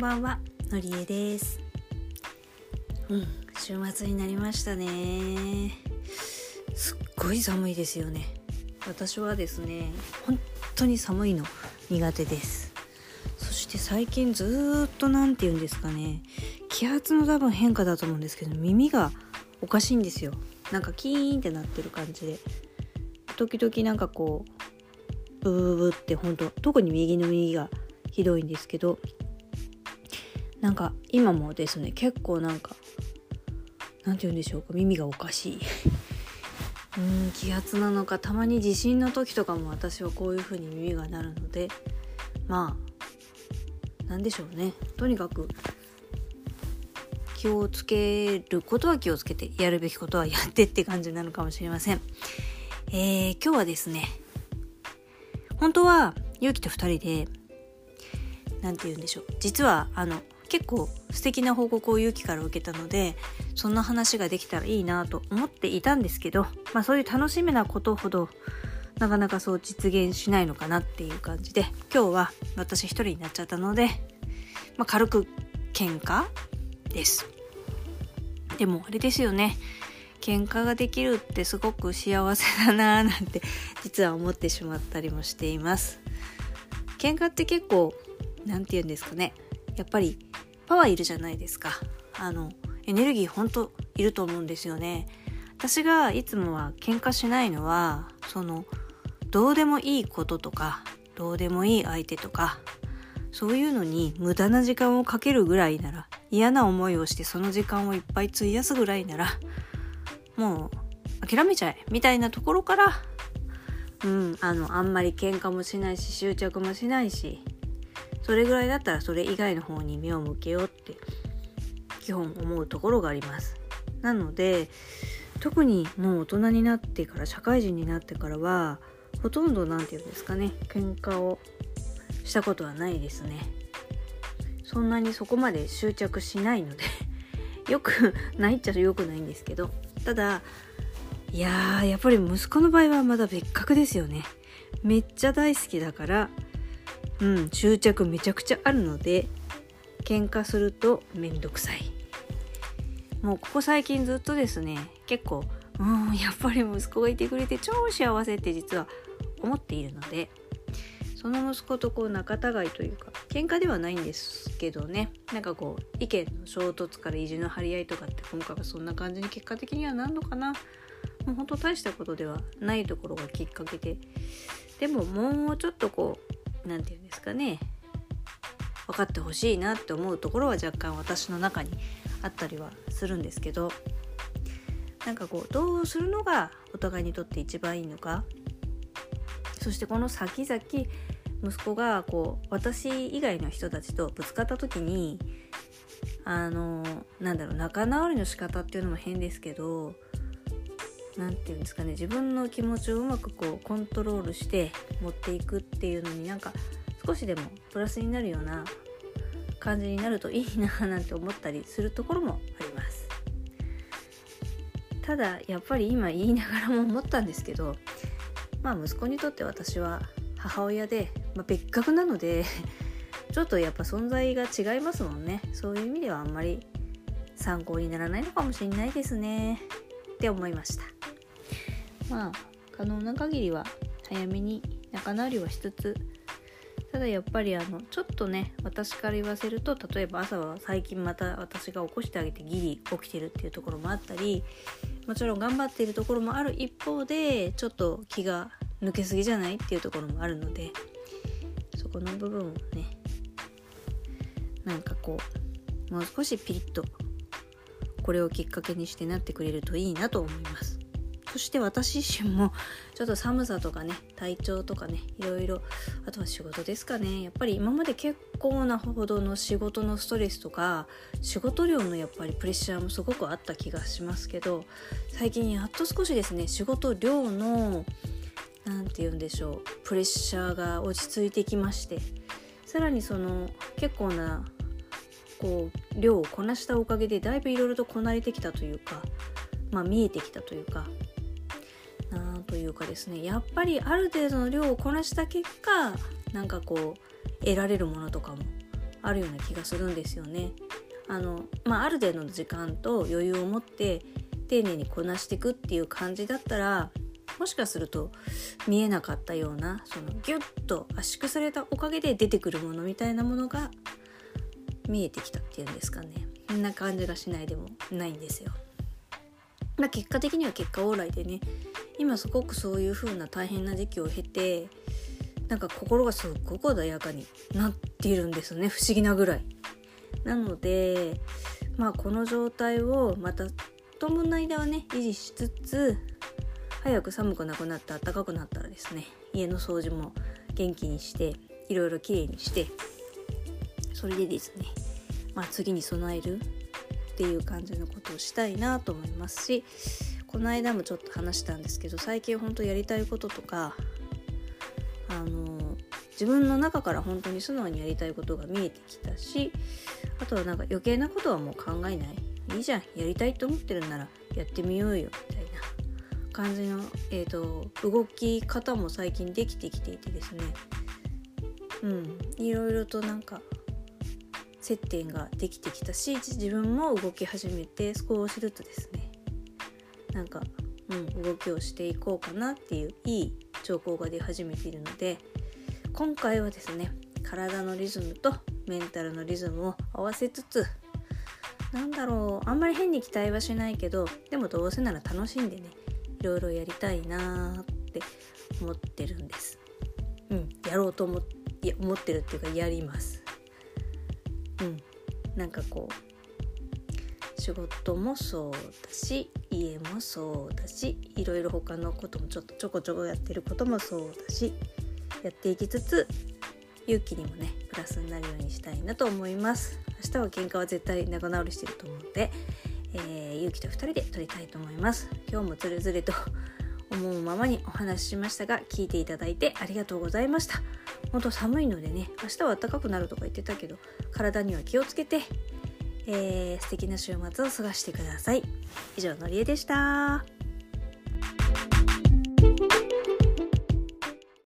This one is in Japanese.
ばんはのりえです。うん週末になりましたね。すっごい寒いですよね。私はですね本当に寒いの苦手です。そして最近ずっと何て言うんですかね気圧の多分変化だと思うんですけど耳がおかしいんですよ。なんかキーンってなってる感じで。時々なんかこうブブブって本当特に右の耳がひどいんですけどなんか今もですね結構なんか何て言うんでしょうか耳がおかしい。うん気圧なのかたまに地震の時とかも私はこういう風に耳が鳴るのでまあ何でしょうね。とにかく気をつけることは気をつけてやるべきことはやってって感じなのかもしれません。えー、今日はですね本当はゆうきと2人で何て言うんでしょう。実はあの結構素敵な報告を勇気から受けたのでそんな話ができたらいいなと思っていたんですけど、まあ、そういう楽しみなことほどなかなかそう実現しないのかなっていう感じで今日は私一人になっちゃったので、まあ、軽く喧嘩です。でもあれですよね。喧嘩ができるってすごく幸せだなーなんて実は思ってしまったりもしています。喧嘩って結構何て言うんですかね。やっぱりパワーいるじゃないですか。あのエネルギーほんといると思うんですよね。私がいつもは喧嘩しないのはそのどうでもいいこととかどうでもいい相手とかそういうのに無駄な時間をかけるぐらいなら嫌な思いをしてその時間をいっぱい費やすぐらいならもう諦めちゃえみたいなところからうんあのあんまり喧嘩もしないし執着もしないしそれぐらいだったらそれ以外の方に目を向けようって基本思うところがあります。なので特にもう大人になってから社会人になってからはほとんど何て言うんですかね喧嘩をしたことはないですね。そんなにそこまで執着しないので よくないっちゃよくないんですけどただいやーやっぱり息子の場合はまだ別格ですよね。めっちゃ大好きだからうん。執着めちゃくちゃあるので喧嘩するとめんどくさい。もうここ最近ずっとですね結構うんやっぱり息子がいてくれて超幸せって実は思っているのでその息子とこう仲違いというか喧嘩ではないんですけどね。なんかこう意見の衝突から意地の張り合いとかって今回はそんな感じに結果的にはなんのかな。もうほんと大したことではないところがきっかけで。でももうちょっとこう何て言うんですかね。分かってほしいなって思うところは若干私の中にあったりはするんですけど。なんかこうどうするのがお互いにとって一番いいのか。そしてこの先々息子がこう私以外の人たちとぶつかった時にあのなんだろう仲直りの仕方っていうのも変ですけど何て言うんですかね自分の気持ちをうまくこうコントロールして持っていくっていうのになんか少しでもプラスになるような感じになるといいななんて思ったりするところもあります。ただやっぱり今言いながらも思ったんですけどまあ息子にとって私は母親で、まあ、別格なので ちょっとやっぱ存在が違いますもんね。そういう意味ではあんまり参考にならないのかもしれないですね。って思いました。まあ可能な限りは早めに仲直りはしつつただやっぱりあのちょっとね私から言わせると例えば朝は最近また私が起こしてあげてギリ起きてるっていうところもあったりもちろん頑張っているところもある一方でちょっと気が抜けすぎじゃないっていうところもあるのでそこの部分をねなんかこうもう少しピリッとこれをきっかけにしてなってくれるといいなと思います。そして私自身もちょっと寒さとかね体調とかねいろいろあとは仕事ですかね。やっぱり今まで結構なほどの仕事のストレスとか仕事量のやっぱりプレッシャーもすごくあった気がしますけど最近やっと少しですね仕事量の何て言うんでしょうプレッシャーが落ち着いてきましてさらにその結構なこう量をこなしたおかげでだいぶいろいろとこなれてきたというかまあ見えてきたというかなというかですねやっぱりある程度の量をこなした結果なんかこう得られるものとかもあるような気がするんですよね。あのまあ、ある程度の時間と余裕を持って丁寧にこなしていくっていう感じだったらもしかすると見えなかったようなそのギュッと圧縮されたおかげで出てくるものみたいなものが見えてきたっていうんですかねそんな感じがしないでもないんですよ。まあ、結果的には結果オーライでね今すごくそういう風な大変な時期を経てなんか心がすっごく穏やかになっているんですね不思議なぐらい。なのでまあこの状態をまた当分の間はね維持しつつ早く寒くなくなって暖かくなったらですね家の掃除も元気にしていろいろきれいにしてそれでですね、まあ、次に備えるっていう感じのことをしたいなと思いますしこの間もちょっと話したんですけど最近本当やりたいこととかあの自分の中から本当に素直にやりたいことが見えてきたしあとはなんか余計なことはもう考えない。いいじゃん。やりたいと思ってるんならやってみようよみたいな感じの、えーと、動き方も最近できてきていてですね。うん。いろいろとなんか接点ができてきたし自分も動き始めて少しずつですね。なんか、うん、動きをしていこうかなっていういい兆候が出始めているので今回はですね体のリズムとメンタルのリズムを合わせつつなんだろうあんまり変に期待はしないけどでもどうせなら楽しんでねいろいろやりたいなーって思ってるんです。うんやろうと思いや思ってるっていうかやります。うんなんかこう仕事もそうだし家もそうだしいろいろ他のこともちょっとちょこちょこやってることもそうだしやっていきつつ勇気にもねプラスになるようにしたいなと思います。明日は喧嘩は絶対仲直りしてると思うので、えー、勇気と2人で撮りたいと思います。今日もつれづれと思うままにお話ししましたが聞いていただいてありがとうございました。本当寒いのでね明日は暖かくなるとか言ってたけど体には気をつけて、えー、素敵な週末を過ごしてください。以上のりえでした。